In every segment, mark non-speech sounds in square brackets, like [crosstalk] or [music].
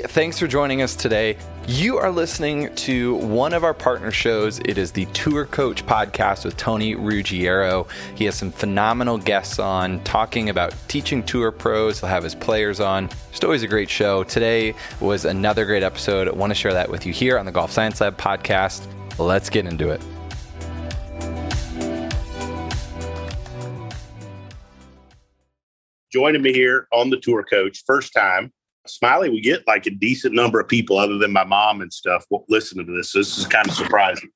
Thanks for joining us today. You are listening to one of our partner shows. It is the Tour Coach podcast with Tony Ruggiero. He has some phenomenal guests on talking about teaching tour pros. He'll have his players on. Just always a great show. Today was another great episode. I want to share that with you here on the Golf Science Lab podcast. Let's get into it. Joining me here on the Tour Coach, first time Smylie, we get like a decent number of people other than my mom and stuff listening to this. So this is kind of surprising.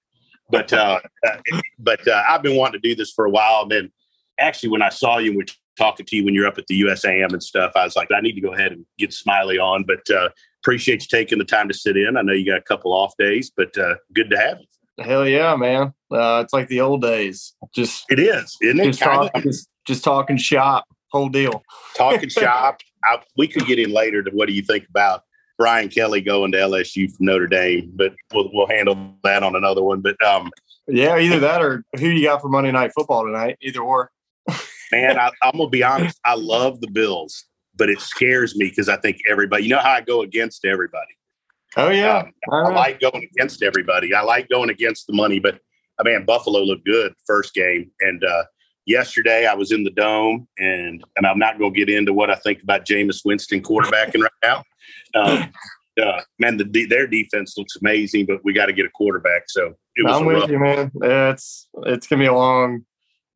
But uh, uh, but uh, I've been wanting to do this for a while. And then actually, when I saw you and we're talking to you when you're up at the USAM and stuff, I was like, I need to go ahead and get Smylie on. But uh, appreciate you taking the time to sit in. I know you got a couple off days, but uh, good to have you. Hell yeah, man! Uh, it's like the old days. Just it is, isn't it? Just, talk, just, just talking shop, whole deal. Talking [laughs] shop. I, we could get in later to what do you think about Brian Kelly going to LSU from Notre Dame, but we'll, we'll handle that on another one. But um, yeah, either that or who you got for Monday Night Football tonight? Either or. [laughs] man, I, I'm gonna be honest. I love the Bills, but it scares me because I think everybody. You know how I go against everybody. Oh yeah, um, I like going against everybody. I like going against the money, but I mean, Buffalo looked good first game, and uh, yesterday I was in the dome, and and I'm not going to get into what I think about Jameis Winston quarterbacking right now. Um, uh, man, the, their defense looks amazing, but we got to get a quarterback. So I'm with rough. you, man. It's it's gonna be a long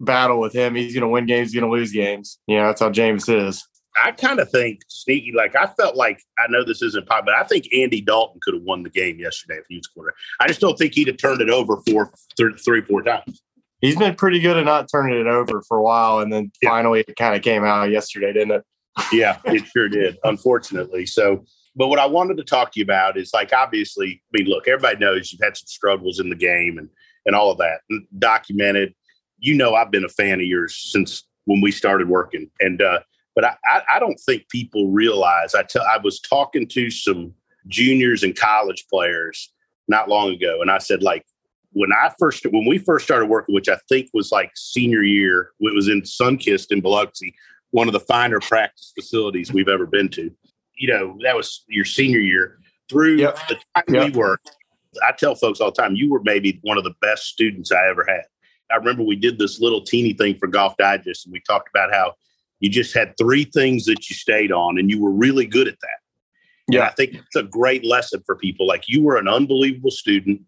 battle with him. He's gonna win games, he's gonna lose games. Yeah, that's how James is. I kind of think sneaky. Like I felt like I know this isn't pop, but I think Andy Dalton could have won the game yesterday if he was quarterback. I just don't think he'd have turned it over four, th- three, four times he's been pretty good at not turning it over for a while, and then yeah. finally it kind of came out yesterday, didn't it? yeah, it sure did. [laughs] Unfortunately, so. But what I wanted to talk to you about is like obviously, I mean, look, everybody knows you've had some struggles in the game and and all of that documented. You know, I've been a fan of yours since when we started working, and uh, but I, I, I don't think people realize. I tell I was talking to some juniors and college players not long ago, and I said like when I first when we first started working, which I think was like senior year, it was in Sunkist in Biloxi, one of the finer practice facilities we've ever been to. You know, that was your senior year. Through yep. the time yep. we worked, I tell folks all the time, you were maybe one of the best students I ever had. I remember we did this little teeny thing for Golf Digest, and we talked about how you just had three things that you stayed on, and you were really good at that. Yeah, and I think it's a great lesson for people. Like you were an unbelievable student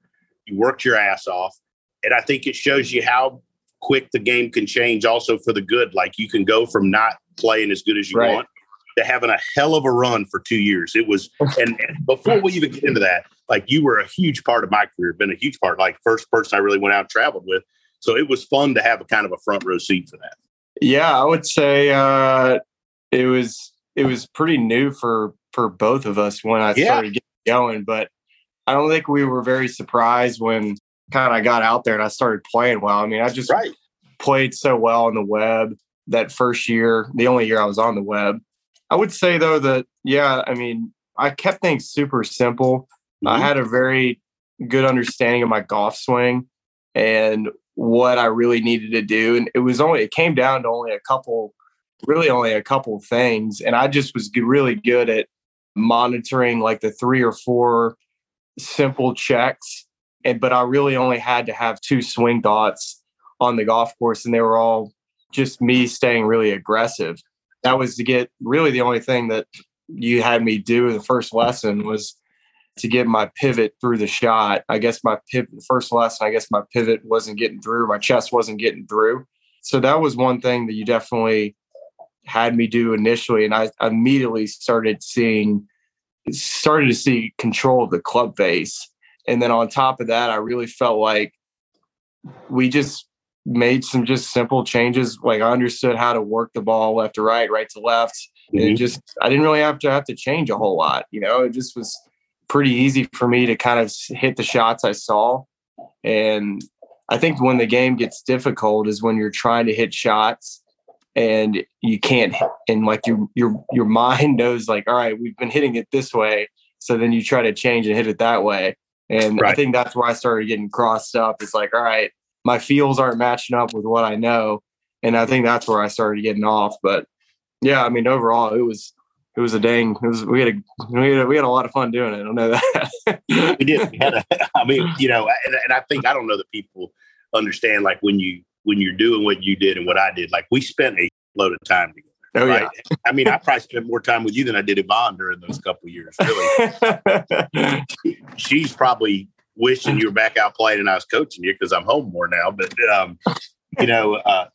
you worked your ass off. And I think it shows you how quick the game can change also for the good. Like you can go from not playing as good as you right. want to having a hell of a run for two years. It was, and, and, before we even get into that, like you were a huge part of my career, been a huge part, like first person I really went out and traveled with. So it was fun to have a kind of a front row seat for that. Yeah, I would say uh, it was it was pretty new for for both of us when I yeah. started getting going. But I don't think we were very surprised when kind of got out there and I started playing well. I mean, I just right. played so well on the web that first year, the only year I was on the web. I would say though that yeah, I mean, I kept things super simple. Mm-hmm. I had a very good understanding of my golf swing and what I really needed to do. And it was only it came down to only a couple, really only a couple things. And I just was really good at monitoring like the three or four simple checks. And but I really only had to have two swing dots on the golf course, and they were all just me staying really aggressive. That was to get really the only thing that you had me do in the first lesson was to get my pivot through the shot. I guess my pivot, first lesson, I guess my pivot wasn't getting through, my chest wasn't getting through. So that was one thing that you definitely had me do initially. And I immediately started seeing started to see control of the club face. And then on top of that, I really felt like we just made some just simple changes. Like I understood how to work the ball left to right, right to left. Mm-hmm. And just I didn't really have to have to change a whole lot. You know, it just was pretty easy for me to kind of hit the shots I saw. And I think when the game gets difficult is when you're trying to hit shots and you can't and like your your your mind knows like all right we've been hitting it this way so then you try to change and hit it that way and right. i think that's where i started getting crossed up it's like all right my feels aren't matching up with what i know and i think that's where i started getting off but yeah i mean overall it was it was a dang it was we had a we had a, we had a lot of fun doing it i don't know that we did we had a, [laughs] i mean you know [laughs] and, and i think i don't know that people understand like when you when you're doing what you did and what I did. Like we spent a load of time together. Oh, right? yeah. I mean, I probably spent more time with you than I did Yvonne during those couple years. Really, [laughs] she's probably wishing you were back out playing and I was coaching you because I'm home more now. But um, you know, uh,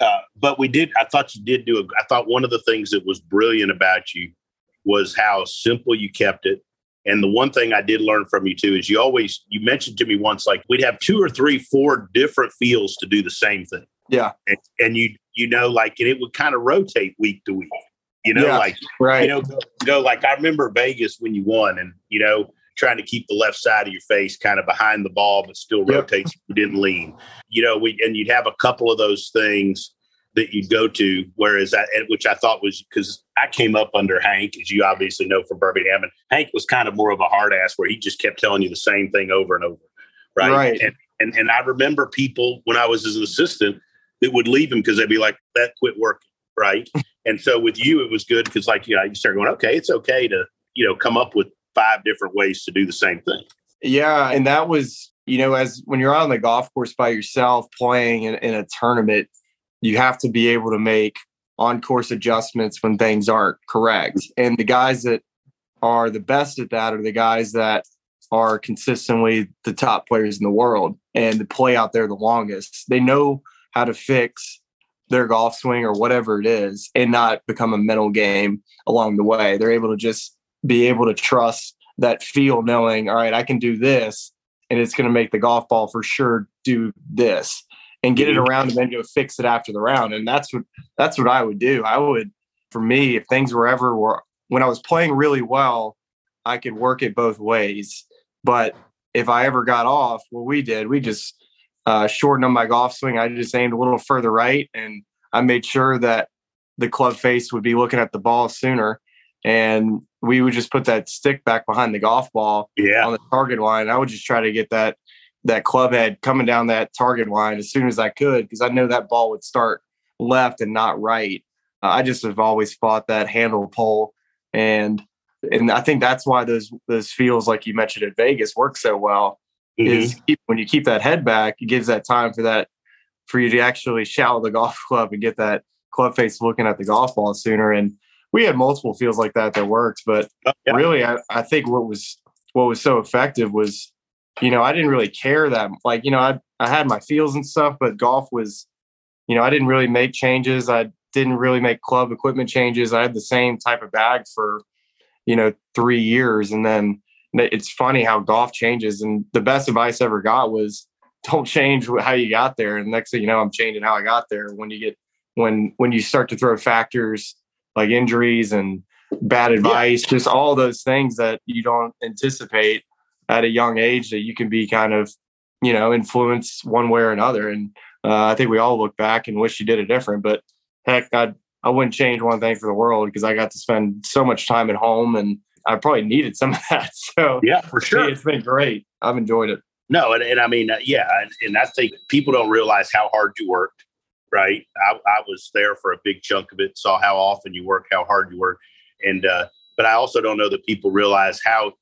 uh, but we did. I thought you did do. A, I thought one of the things that was brilliant about you was how simple you kept it. And the one thing I did learn from you too is you always you mentioned to me once like we'd have two or three, four different fields to do the same thing. Yeah. And, and you you know like and it would kind of rotate week to week. You know, yeah, like right. You know, go, go like I remember Vegas when you won, and you know trying to keep the left side of your face kind of behind the ball, but still yep. rotates. You didn't lean. You know, we and you'd have a couple of those things that you'd go to. Whereas that, which I thought was because I came up under Hank, as you obviously know from Birmingham, and Hank was kind of more of a hard ass where he just kept telling you the same thing over and over, right? Right. And and, and I remember people when I was as an assistant that would leave him because they'd be like, "That quit working," right? [laughs] and so with you, it was good because like you know you start going, okay, it's okay to you know come up with five different ways to do the same thing. Yeah, and that was you know as when you're on the golf course by yourself playing in, in a tournament you have to be able to make on course adjustments when things aren't correct. And the guys that are the best at that are the guys that are consistently the top players in the world and play out there the longest. They know how to fix their golf swing or whatever it is and not become a mental game along the way. They're able to just be able to trust that feel knowing, all right, I can do this and it's going to make the golf ball for sure do this and get it mm-hmm. around and then go fix it after the round. And that's what that's what I would do. I would, for me, if things were ever were when I was playing really well, I could work it both ways. But if I ever got off, what we did, we just uh, shortened on my golf swing. I just aimed a little further right, and I made sure that the club face would be looking at the ball sooner. And we would just put that stick back behind the golf ball yeah. on the target line. I would just try to get that that club head coming down that target line as soon as I could because I know that ball would start left and not right. Uh, I just have always fought that handle pull, and and I think that's why those those feels like you mentioned at Vegas work so well. Mm-hmm. Is when you keep that head back, it gives that time for that for you to actually shallow the golf [laughs] club and get that club face looking at the golf ball sooner. And we had multiple feels like that that worked, but oh, yeah. really, I, I think what was what was so effective was you know, I didn't really care that like, you know, I I had my feels and stuff, but golf was, you know, I didn't really make changes. I didn't really make club equipment changes. I had the same type of bag for, you know, three years. And then it's funny how golf changes. And the best advice I ever got was [laughs] don't change how you got there. And next thing you know, I'm changing how I got there. When you get when when you start to throw factors like injuries and bad advice, yeah. just all those things that you don't anticipate at a young age that you can be kind of, you know, influenced one way or another. And uh, I think we all look back and wish you did it different. But heck, I I wouldn't change one thing for the world because I got to spend so much time at home and I probably needed some of [laughs] that. So yeah, for sure, it's been great. I've enjoyed it. No, and, and I mean, uh, yeah, and, and I think people don't realize how hard you worked. Right, I, I was there for a big chunk of it. Saw how often you work, how hard you work, and uh, but I also don't know that people realize how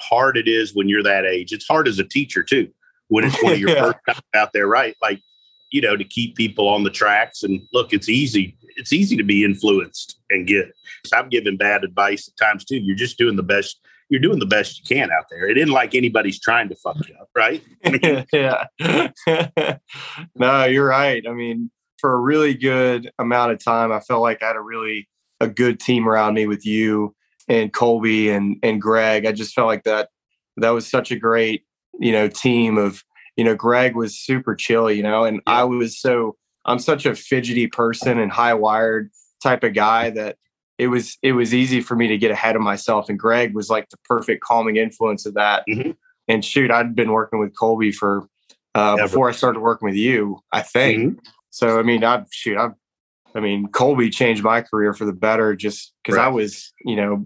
hard it is when you're that age. It's hard as a teacher too, when it's one of your [laughs] yeah. first times out there, right? Like, you know, to keep people on the tracks. And look, it's easy. It's easy to be influenced and get. I'm giving bad advice at times too. You're just doing the best. You're doing the best you can out there. It isn't like anybody's trying to fuck you up, right? [laughs] yeah. [laughs] no, you're right. I mean, for a really good amount of time, I felt like I had a really a good team around me with you and Colby and and Greg. I just felt like that that was such a great you know team of you know Greg was super chill, you know, and. I was so I'm such a fidgety person and high wired type of guy that it was it was easy for me to get ahead of myself. And Greg was like the perfect calming influence of that. Mm-hmm. And shoot, I'd been working with Colby for uh, before I started working with you. I think mm-hmm. so. I mean, I shoot, I, I mean, Colby changed my career for the better just because right. I was, you know,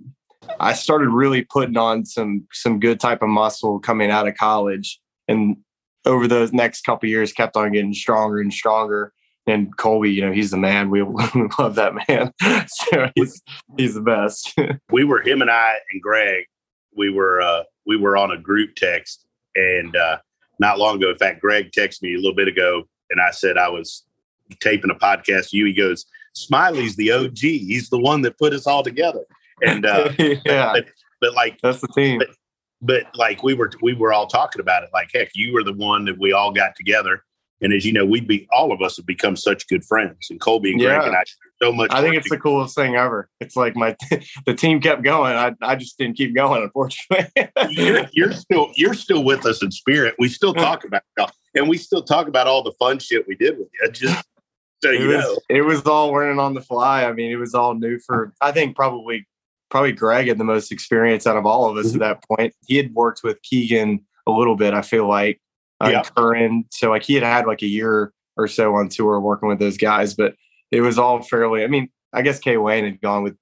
I started really putting on some some good type of muscle coming out of college, and over those next couple years, kept on getting stronger and stronger. And Colby, you know, he's the man. We [laughs] love that man. [laughs] so he's he's the best. [laughs] we were him and I and Greg. We were uh, we were on a group text, and uh, not long ago, in fact, Greg texted me a little bit ago, and I said I was taping a podcast. You, he goes, Smylie's the OG. He's the one that put us all together. And uh, [laughs] yeah, but, but, like that's the team. But, but like we were, we were all talking about it. Like, heck, you were the one that we all got together. And as you know, we'd be all of us have become such good friends. And Colby and Greg yeah. and I so much. I think it's the coolest thing ever. It's like my [laughs] the team kept going. I, I just didn't keep going, unfortunately. you're, you're, still you're still with us in spirit. We still [laughs] talk about it, and we still talk about all the fun shit we did with you. Just so it was, it was all learning on the fly. I mean, it was all new for. I think probably probably Greg had the most experience out of all of us mm-hmm. at that point. He had worked with Keegan a little bit. I feel like uh, yeah. Curran, so like he had had like a year or so on tour working with those guys, but it was all fairly. I mean, I guess K Wayne had gone with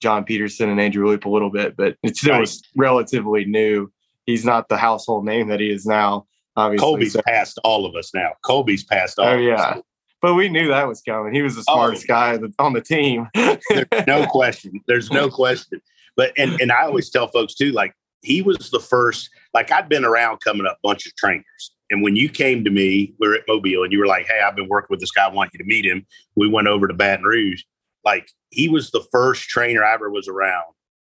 John Peterson and Andrew Loupe a little bit, but it still right. was relatively new. He's not the household name that he is now. Obviously, Colby's so. past all of us now. Colby's past all. Oh yeah, but we knew that was coming. He was the smartest oh. guy on the team. There's [laughs] no question. There's no question. But and and I always tell folks too, like he was the first. Like I'd been around coming up a bunch of trainers, and when you came to me, we are at Mobile, and you were like, "Hey, I've been working with this guy. I want you to meet him." We went over to Baton Rouge. Like he was the first trainer I ever was around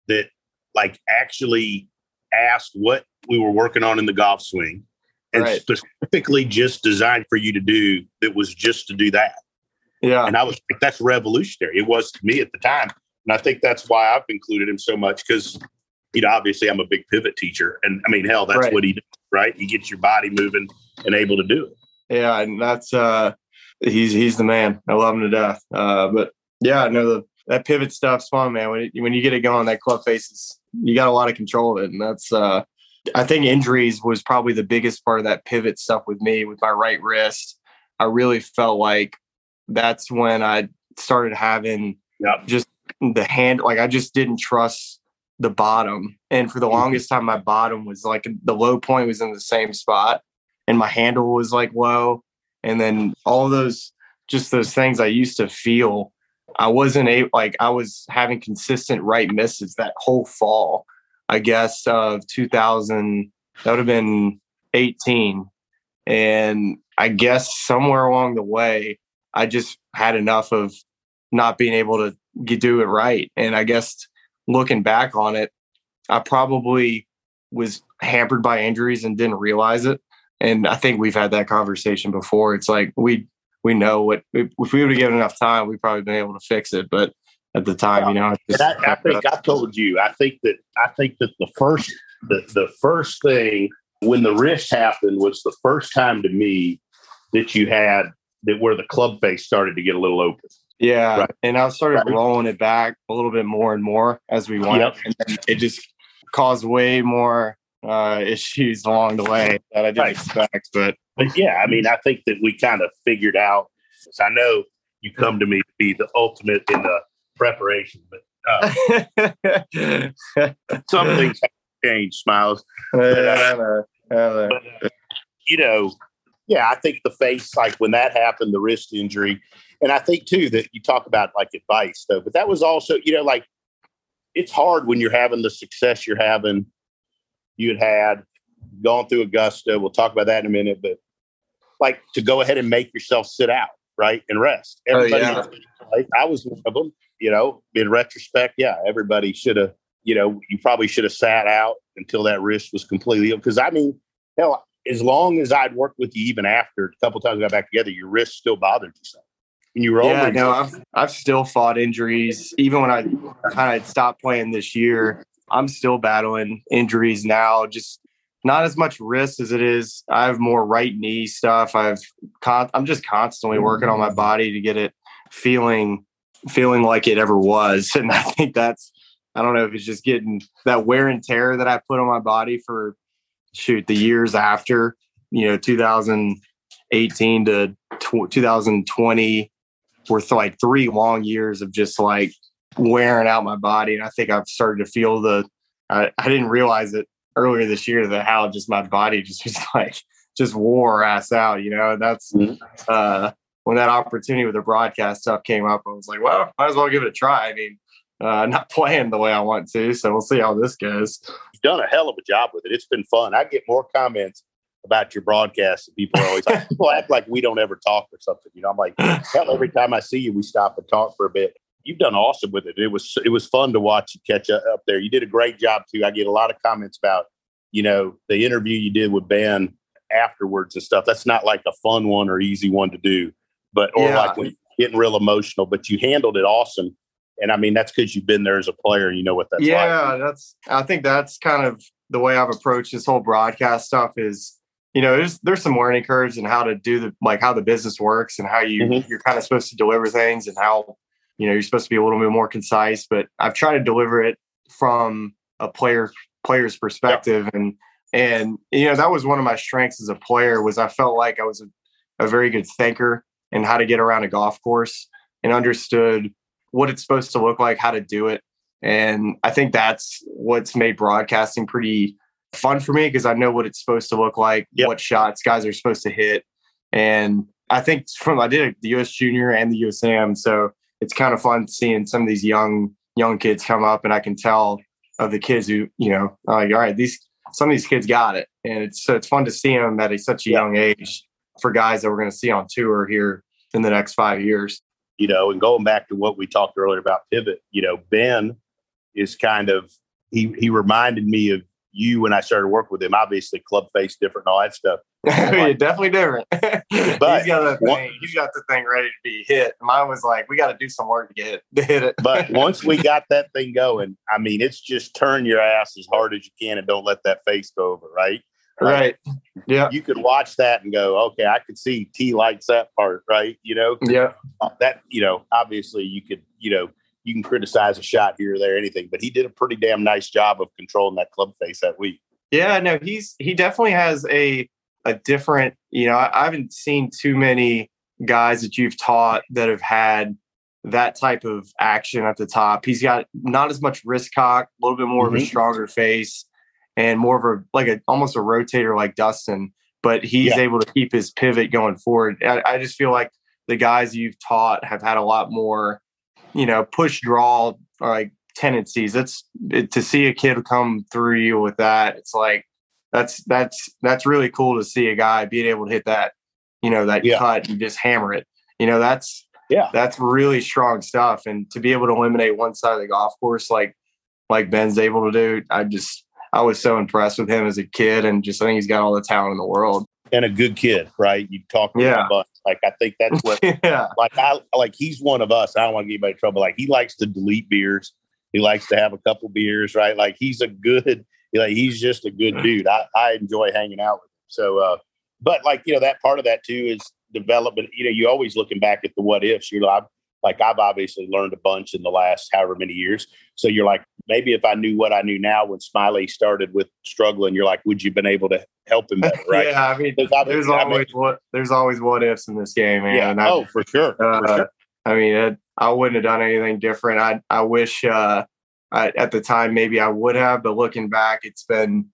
that, like, actually asked what we were working on in the golf swing, and right. specifically just designed for you to do. That was just to do that. Yeah, and I was like, "That's revolutionary." It was to me at the time, and I think that's why I've included him so much because you know, obviously I'm a big pivot teacher. And I mean, hell, that's right. what he does, right? He gets your body moving and able to do it. Yeah. And that's, uh, he's, he's the man. I love him to death. Uh, but yeah, no, the, that pivot stuff's fun, man. When, it, when you get it going, that club faces, you got a lot of control of it. And that's, uh, I think injuries was probably the biggest part of that pivot stuff with me with my right wrist. I really felt like that's when I started having yep. just the hand, like I just didn't trust the bottom. And for the mm-hmm. longest time, my bottom was like the low point was in the same spot, and my handle was like low. And then all those, just those things I used to feel, I wasn't able, like I was having consistent right misses that whole fall, I guess, of 2000, that would have been 18. And I guess somewhere along the way, I just had enough of not being able to get, do it right. And I guess looking back on it, I probably was hampered by injuries and didn't realize it. And I think we've had that conversation before. It's like we we know what if we would have given enough time, we'd probably been able to fix it. But at the time, you know, just, I, I, think I told you. I think that I think that the first the the first thing when the wrist happened was the first time to me that you had that where the club face started to get a little open. Yeah. Right. And I started right. rolling it back a little bit more and more as we went. Yep. And it just caused way more uh, [laughs] issues along the way that I didn't right. expect. But but yeah, I mean, I think that we kind of figured out. I know you come to me to be the ultimate in the preparation, but uh, [laughs] some things have changed, Smiles. But, uh, but, uh, you know, yeah, I think the face, like when that happened, the wrist injury, and I think too that you talk about like advice though, but that was also, you know, like it's hard when you're having the success you're having, you had had gone through Augusta. We'll talk about that in a minute, but like to go ahead and make yourself sit out, right, and rest. Everybody, oh, yeah. I was one of them. You know, in retrospect, yeah, everybody should have. You know, you probably should have sat out until that wrist was completely. healed. Because I mean, hell, as long as I'd worked with you, even after a couple times we got back together, your wrist still bothered you. So when you were yeah, no, I've I've still fought injuries. Even when I kind of stopped playing this year, I'm still battling injuries now. Just not as much wrist as it is. I have more right knee stuff. I've con- I'm just constantly working on my body to get it feeling feeling like it ever was. [laughs] And I think that's I don't know if it's just getting that wear and tear that I put on my body for shoot the years after you know 2018 to 2020 were th- like three long years of just like wearing out my body, and I think I've started to feel the. I, I didn't realize it earlier this year that how just my body [laughs] just was like just wore ass out, you know. That's mm-hmm. uh, when that opportunity with the broadcast stuff came up. I was like, well, might as well give it a try. I mean, uh, [laughs] not playing the way I want to, so we'll see how this goes. You've done a hell of a job with it. It's been fun. I get more comments about your broadcast. People are always like, people act like we don't ever talk or something. You know, I'm like, hell, every time I see you, we stop and talk for a bit. You've done awesome with it. It was it was fun to watch you catch up there. You did a great job too. I get a lot of comments about, you know, the interview you did with Ben afterwards and stuff. That's not like a fun one or easy one to do, but or yeah. like getting real emotional, but you handled it awesome. And I mean, that's because you've been there as a player and you know what that's like. yeah, like. that's, I think that's kind of the way I've approached this whole broadcast stuff is you know, there's there's some learning curves and how to do the like how the business works and how you mm-hmm. you're kind of supposed to deliver things and how you know you're supposed to be a little bit more concise. But I've tried to deliver it from a player player's perspective yeah. and and you know that was one of my strengths as a player was I felt like I was a, a very good thinker and how to get around a golf course and understood what it's supposed to look like, how to do it. And I think that's what's made broadcasting pretty fun for me because I know what it's supposed to look like, yep. what shots guys are supposed to hit. And I think from I did the US Junior and the USAM, so it's kind of fun seeing some of these young young kids come up, and I can tell of the kids who you know like all right these some of these kids got it, and it's so it's fun to see them at a, such a yep. young age for guys that we're going to see on tour here in the next five years. You know, and going back to what we talked earlier about pivot, you know, Ben is kind of he he reminded me of you when I started working with him. Obviously, club face different and all that stuff. [laughs] yeah, definitely different. [laughs] but he's got the thing. He's got the thing ready to be hit. Mine was like, we got to do some work to get to hit it. but [laughs] once we got that thing going, I mean, it's just turn your ass as hard as you can and don't let that face go over. Right. Right. Yeah. You could watch that and go, okay, I could see T likes that part, right? You know. Yeah. That you know, obviously, you could you know you can criticize a shot here or there, anything, but he did a pretty damn nice job of controlling that club face that week. Yeah, no, he's he definitely has a a different. You know, I, I haven't seen too many guys that you've taught that have had that type of action at the top. He's got not as much wrist cock, a little bit more mm-hmm. of a mm-hmm. stronger face, and more of a like a almost a rotator like Dustin. But he's yeah. able to keep his pivot going forward. I, I just feel like the guys you've taught have had a lot more you know, push draw like tendencies. That's it, to see a kid come through you with that. It's like that's that's that's really cool to see a guy being able to hit that, you know, that yeah. cut and just hammer it. You know, that's yeah, that's really strong stuff. And to be able to eliminate one side of the golf course like like Ben's able to do, I just I was so impressed with him as a kid, and just I think he's got all the talent in the world and a good kid, right? You talk to yeah. him a bunch. Like I think that's what [laughs] yeah. like I like he's one of us. I don't want to get anybody in trouble. Like he likes to delete beers. He likes to have a couple beers, right? Like he's a good like he's just a good dude. I, I enjoy hanging out with him. So uh but like, you know, that part of that too is development. You know, you're always looking back at the what ifs. You're I've like I've obviously learned a bunch in the last however many years. So you're like, maybe if I knew what I knew now when Smylie started with struggling, you're like, would you been able to help him better? Right? [laughs] yeah, I mean, there's always I mean, what there's always what ifs in this game, man. Yeah, I, oh, for sure. Uh, for sure. I mean, it, I wouldn't have done anything different. I I wish uh, I, at the time maybe I would have, but looking back, it's been,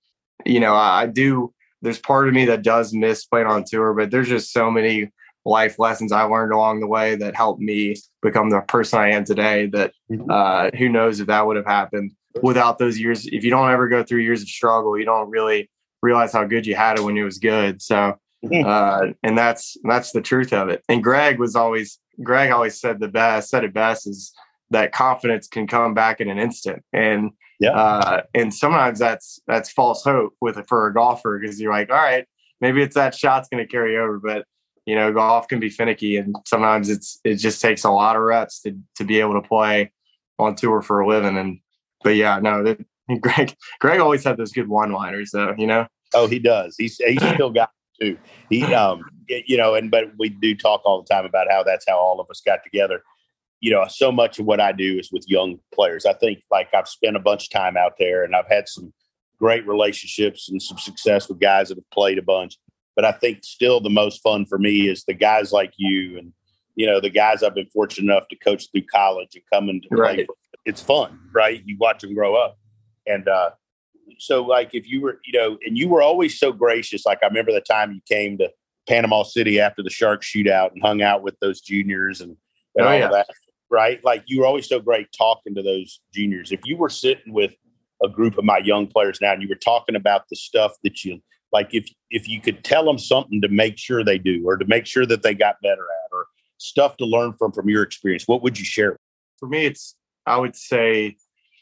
you know, I, I do. There's part of me that does miss playing on tour, but there's just so many life lessons I learned along the way that helped me become the person I am today. That mm-hmm. uh, who knows if that would have happened without those years. If you don't ever go through years of struggle, you don't really realize how good you had it when it was good. So, mm-hmm. uh, and that's that's the truth of it. And Greg was always Greg always said the best said it best is that confidence can come back in an instant. And yeah, uh, and sometimes that's that's false hope with a, for a golfer because you're like, all right, maybe it's that shot's going to carry over, but you know, golf can be finicky, and sometimes it's it just takes a lot of reps to to be able to play on tour for a living. And but yeah, no, [laughs] Greg Greg always had those good one liners, though. You know. Oh, he does. He's he's still got too. He um you know, and but we do talk all the time about how that's how all of us got together. You know, so much of what I do is with young players. I think like I've spent a bunch of time out there, and I've had some great relationships and some success with guys that have played a bunch But I think still the most fun for me is the guys like you and you know the guys I've been fortunate enough to coach through college and coming to right. play. It's fun, right? You watch them grow up, and uh, so like if you were, you know, and you were always so gracious. Like I remember the time you came to Panama City after the Shark shootout and hung out with those juniors and, and oh, all yeah. of that, right? Like you were always so great talking to those juniors. If you were sitting with a group of my young players now and you were talking about the stuff that you like, if if you could tell them something to make sure they do or to make sure that they got better at or stuff to learn from from your experience, what would you share? For me, it's I would say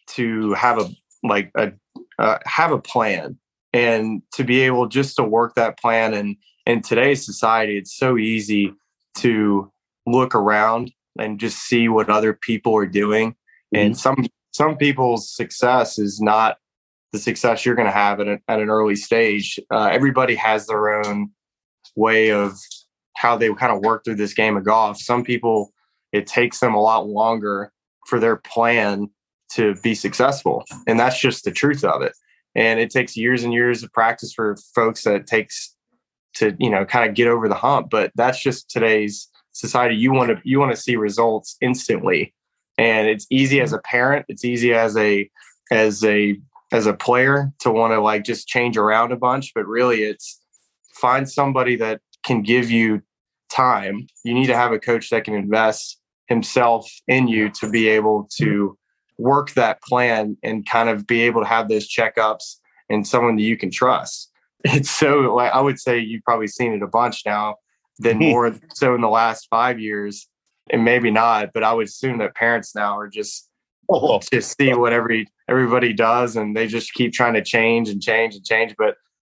to have a like a uh, have a plan and to be able just to work that plan and in today's society it's so easy to look around and just see what other people are doing mm-hmm. and some some people's success is not the success you're going to have at, a, at an early stage uh, everybody has their own way of how they kind of work through this game of golf. Some people it takes them a lot longer for their plan to be successful and that's just the truth of it. And it takes years and years of practice for folks that it takes to you know kind of get over the hump but that's just today's society. You want to you want to see results instantly and it's easy as a parent it's easy as a as a as a player to want to like just change around a bunch but really it's find somebody that can give you time you need to have a coach that can invest himself in you to be able to work that plan and kind of be able to have those checkups and someone that you can trust. [laughs] It's so like I would say you've probably seen it a bunch now than [laughs] more so in the last five years. And maybe not, but I would assume that parents now are just just see what every everybody does and they just keep trying to change and change and change. But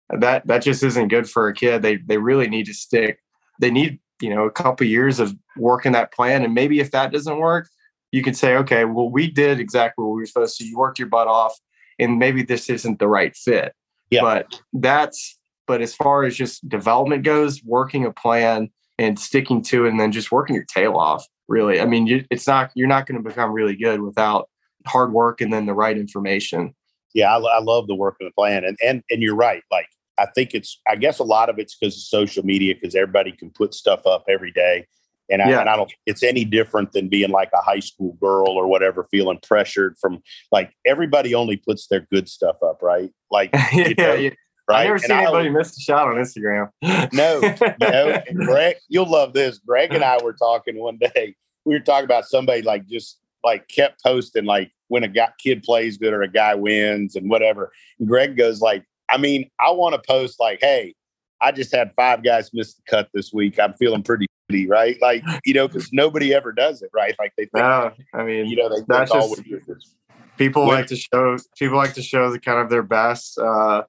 that that just isn't good for a kid. They they really need to stick. They need, you know, a couple of years of working that plan. And maybe if that doesn't work, you can say, okay, well, we did exactly what we were supposed to. You worked your butt off, and maybe this isn't the right fit. Yeah. But that's but as far as just development goes, working a plan and sticking to it, and then just working your tail off. Really, I mean, you, it's not you're not going to become really good without hard work and then the right information. Yeah, I, I love the work of the plan, and and and you're right. Like I think it's I guess a lot of it's because of social media because everybody can put stuff up every day and I, yeah. and I don't, it's any different than being like a high school girl or whatever, feeling pressured from like everybody only puts their good stuff up, right? Like, [laughs] yeah, know, yeah. Right? I never and seen anybody miss a shot on Instagram. no, [laughs] no. Greg, you'll love this. Greg and I were talking one day. We were talking about somebody like just like kept posting like when a guy, kid plays good or a guy wins and whatever. And Greg goes like, I mean, I want to post like, hey, I just had five guys miss the cut this week. I'm feeling pretty shitty, right? Like, you know, because nobody ever does it, right? Like they think, no, I mean, you know, they that's just, people like to show people like to show the kind of their best, uh,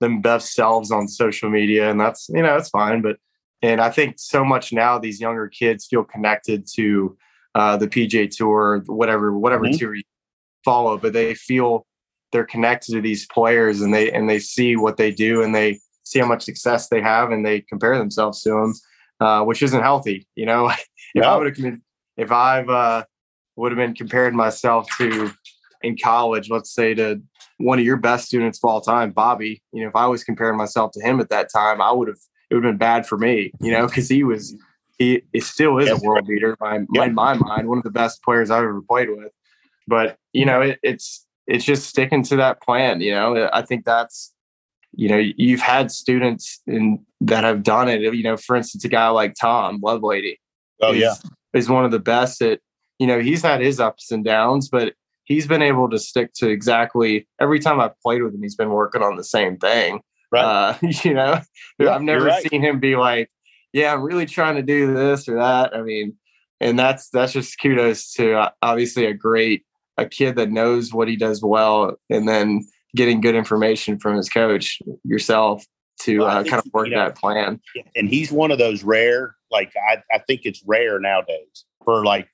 them best selves on social media, and that's you know that's fine. But and I think so much now these younger kids feel connected to uh, the PGA Tour, whatever whatever mm-hmm. tour you follow, but they feel they're connected to these players and they and they see what they do and they see how much success they have and they compare themselves to them, uh, which isn't healthy. You know, [laughs] if no. I would have if I've uh, would have been comparing myself to in college, let's say to one of your best students of all time, Bobby. You know, if I was comparing myself to him at that time, I would have it would have been bad for me. You know, because he was he, he still is a world beater by, in my mind, one of the best players I've ever played with. But you know, it, it's it's just sticking to that plan. You know, I think that's you know, you've had students in, that have done it. You know, for instance, a guy like Tom Lovelady. Oh is, yeah, is one of the best at. You know, he's had his ups and downs, but he's been able to stick to exactly every time I've played with him. He's been working on the same thing. Right. Uh, [laughs] you know, yeah, I've never right. seen him be like, "Yeah, I'm really trying to do this or that." I mean, and that's that's just kudos to uh, obviously a great a kid that knows what he does well, and then getting good information from his coach yourself to well, uh, kind of work you know, that plan. And he's one of those rare, like I, I think it's rare nowadays for like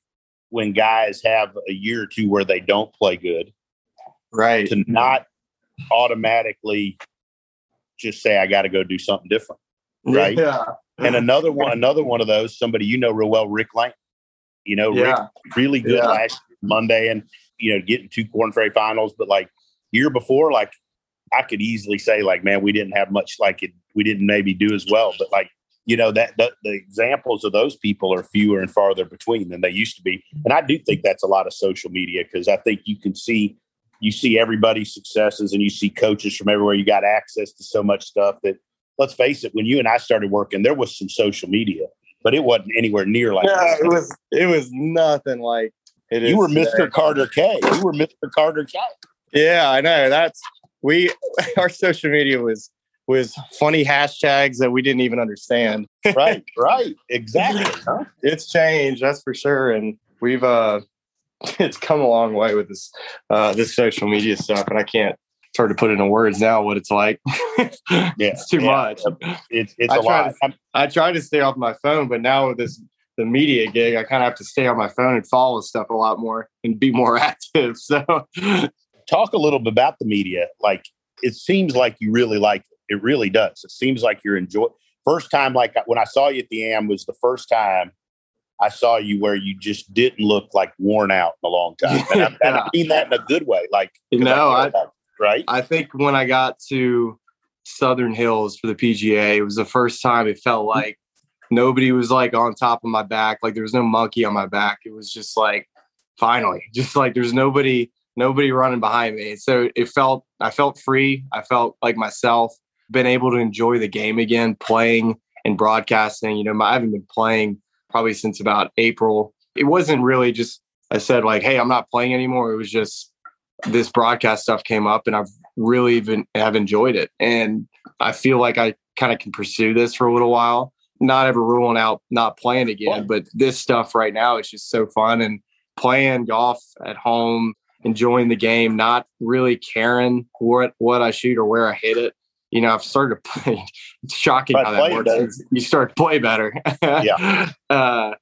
when guys have a year or two where they don't play good, right? To not automatically just say I got to go do something different, right? Yeah. And another one, another one of those, somebody you know real well, Rick Lane. You know, yeah. Rick, really good yeah. last Monday, and you know, getting two Korn Ferry finals, but like year before, like I could easily say like, man, we didn't have much like it. We didn't maybe do as well, but like you know that, that the examples of those people are fewer and farther between than they used to be. And i do think that's a lot of social media because i think you can see you see everybody's successes and you see coaches from everywhere. You got access to so much stuff that let's face it when you and i started working there was some social media but it wasn't anywhere near like it was it was nothing like it you were mr carter k. You were mr carter k. Yeah i know. That's we [laughs] our social media was with funny hashtags that we didn't even understand. [laughs] right, right, exactly. Huh? It's changed, that's for sure, and we've uh, [laughs] it's come a long way with this uh, this social media stuff, and I can't sort to put it in words now what it's like. [laughs] yeah, it's too yeah. much. It's it's I a lot. To, I try to stay off my phone, but now with this the media gig, I kind of have to stay on my phone and follow stuff a lot more and be more active. So, talk a little bit about the media. Like, it seems like you really like it really does. It seems like you're enjoying. First time, like when I saw you at the AM, was the first time I saw you where you just didn't look like worn out in a long time. And, I, and I [laughs] mean that in a good way. Like, no, I, I right. I think when I got to Southern Hills for the PGA, it was the first time it felt mm-hmm. like nobody was like on top of my back. Like there was no monkey on my back. It was just like finally, [laughs] just like there's nobody, nobody running behind me. So it felt, I felt free. I felt like myself been able to enjoy the game again, playing and broadcasting. You know, I haven't been playing probably since about April. It wasn't really just I said like, "Hey, I'm not playing anymore." It was just this broadcast stuff came up, and I've really been have enjoyed it, and I feel like I kind of can pursue this for a little while. Not ever ruling out not playing again, but this stuff right now is just so fun and playing golf at home, enjoying the game, not really caring what what I shoot or where I hit it you know, I've started to play. It's shocking how that works. You start to play better. yeah. [laughs] Uh,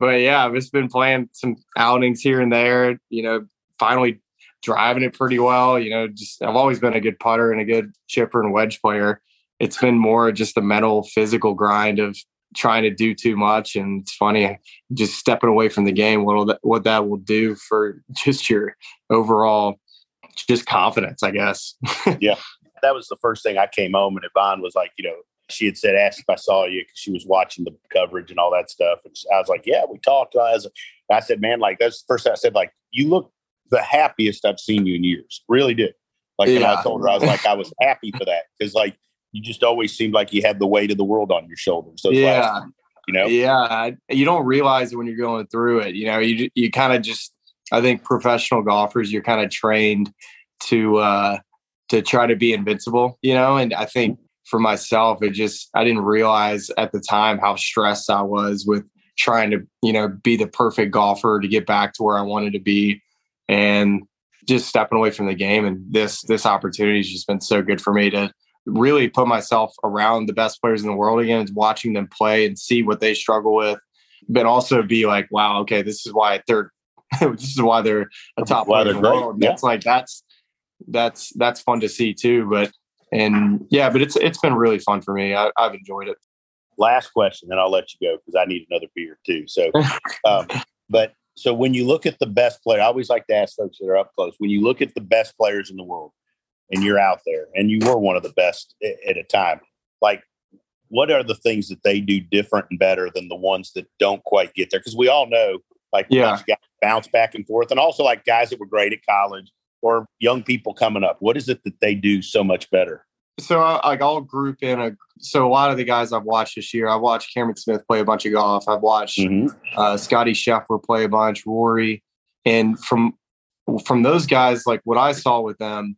but yeah, I've just been playing some outings here and there. You know, finally driving it pretty well. You know, just I've always been a good putter and a good chipper and wedge player. It's been more just the mental, physical grind of trying to do too much. And it's funny, just stepping away from the game. What that, what that will do for [laughs] just your overall just confidence, I guess. yeah [laughs] that was the first thing I came home and Yvonne was like, you know, she had said, asked if I saw you because she was watching the coverage and all that stuff. And I was like, yeah, we talked. I, was, I said, man, like that's the first thing I said, like, you look the happiest I've seen you in years. Really did. Like, yeah. I told her, I was like, I was happy for that because, like, you just always seemed like you had the weight of the world on your shoulders. yeah. Last, you know? Yeah. You don't realize it when you're going through it. You know, you, you kind of just, I think professional golfers, you're kind of trained to, uh, to try to be invincible, you know? And I think for myself, it just, I didn't realize at the time how stressed I was with trying to, you know, be the perfect golfer to get back to where I wanted to be and just stepping away from the game. And this, this opportunity has just been so good for me to really put myself around the best players in the world again, watching them play and see what they struggle with, but also be like, wow, okay, this is why they're, [laughs] this is why they're a top player in the world. Yeah. That's like, that's, that's that's fun to see too. But and yeah, but it's it's been really fun for me. I, have enjoyed it. Last question, then I'll let you go because I need another beer too. So, [laughs] um, but so when you look at the best player, I always like to ask folks that are up close. When you look at the best players in the world, and you're out there, and you were one of the best at, a time, like what are the things that they do different and better than the ones that don't quite get there? Because we all know, like, yeah, guys bounce back and forth, and also like guys that were great at college or young people coming up? What is it that they do so much better? So like I'll group in a so a lot of the guys I've watched this year. I've watched Cameron Smith play a bunch of golf. I've watched mm-hmm. uh, Scotty Scheffler play a bunch, Rory, and from from those guys, like what I saw with them,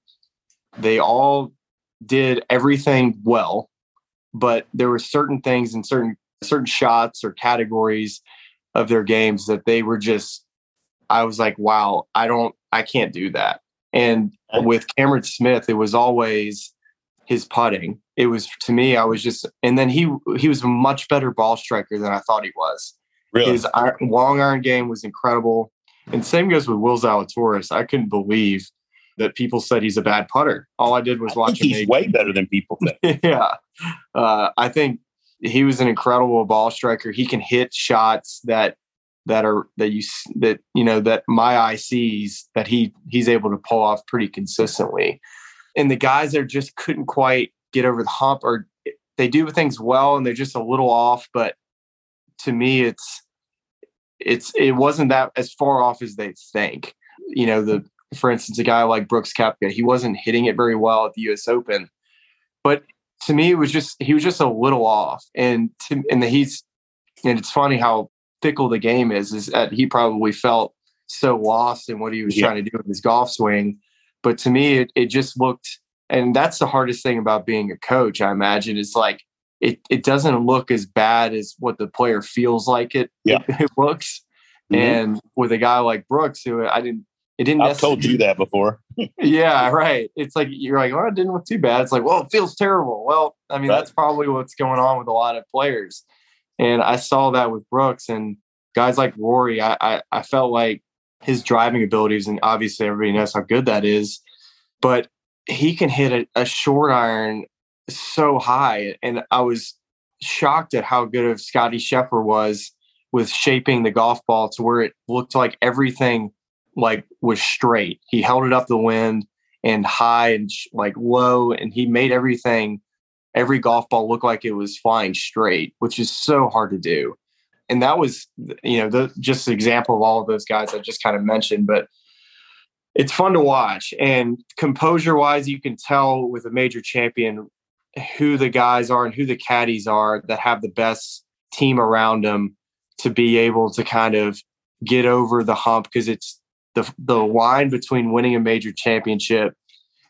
they all did everything well, but there were certain things and certain certain shots or categories of their games that they were just I was like, wow, I don't I can't do that. And with Cameron Smith, it was always his putting. It was to me, I was just, and then he he was a much better ball striker than I thought he was. Really? His iron, long iron game was incredible. And same goes with Will Zalatoris. I couldn't believe that people said he's a bad putter. All I did was I watch him. He's make, way better than people think. [laughs] yeah, uh, I think he was an incredible ball striker. He can hit shots that that are that you that you know that my eye sees that he he's able to pull off pretty consistently. and the guys that just couldn't quite get over the hump or they do things well and they're just a little off but to me it's it's it wasn't that as far off as they think you know the for instance a guy like brooks koepka he wasn't hitting it very well at the us open but to me it was just he was just a little off and to, and the, he's and it's funny how fickle the game is is that he probably felt so lost in what he was yeah. trying to do with his golf swing. But to me it, it just looked and that's the hardest thing about being a coach i imagine is like it, it doesn't look as bad as what the player feels like it, yeah. it, [laughs] it looks. Mm-hmm. and with a guy like brooks who i didn't it didn't i've told you that before. [laughs] Yeah right. It's like you're like oh it didn't look too bad. It's like well it feels terrible. Well i mean that's probably what's going on with a lot of players and i saw that with brooks and guys like rory i, I, I felt like his driving abilities and obviously everybody knows how good that is but he can hit a, a short iron so high. And I was shocked at how good of Scotty Scheffler was with shaping the golf ball to where it looked like everything like was straight. He held it up the wind and high and sh- like low, and he made everything, every golf ball looked like it was flying straight, which is so hard to do. And that was, you know, the, just an example of all of those guys I just kind of mentioned. But it's fun to watch. And composure wise, you can tell with a major champion who the guys are and who the caddies are that have the best team around them to be able to kind of get over the hump because it's the the line between winning a major championship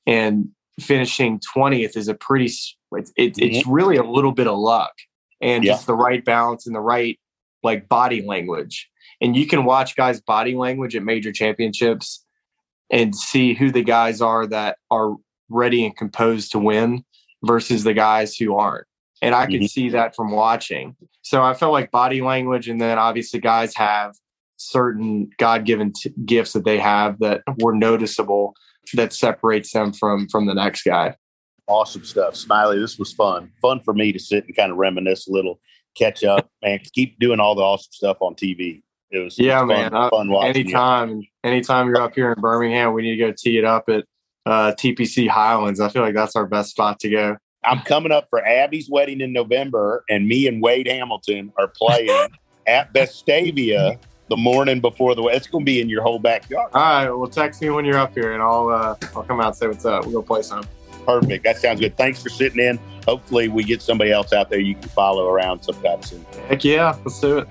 and finishing 20th is a pretty it, it, mm-hmm. it's really a little bit of luck and yeah. just the right balance and the right like body language and you can watch guys body language at major championships and see who the guys are that are ready and composed to win versus the guys who aren't. And I could mm-hmm. see that from watching. So I felt like body language, and then obviously guys have certain God-given t- gifts that they have that were noticeable that separates them from from the next guy. Awesome stuff, Smylie. This was fun. Fun for me to sit and kind of reminisce a little, catch up, [laughs] and keep doing all the awesome stuff on TV. It was yeah, it was man. Fun, fun watching. Anytime, you. anytime you're up here in Birmingham, we need to go tee it up at uh, TPC Highlands. I feel like that's our best spot to go. I'm coming up for Abby's wedding in November, and me and Wade Hamilton are playing [laughs] at Vestavia the morning before the wedding. It's going to be in your whole backyard. All right, well, text me when you're up here, and I'll uh, I'll come out and say what's up. We'll go play some. Perfect. That sounds good. Thanks for sitting in. Hopefully, we get somebody else out there you can follow around sometime soon. Heck yeah, let's do it.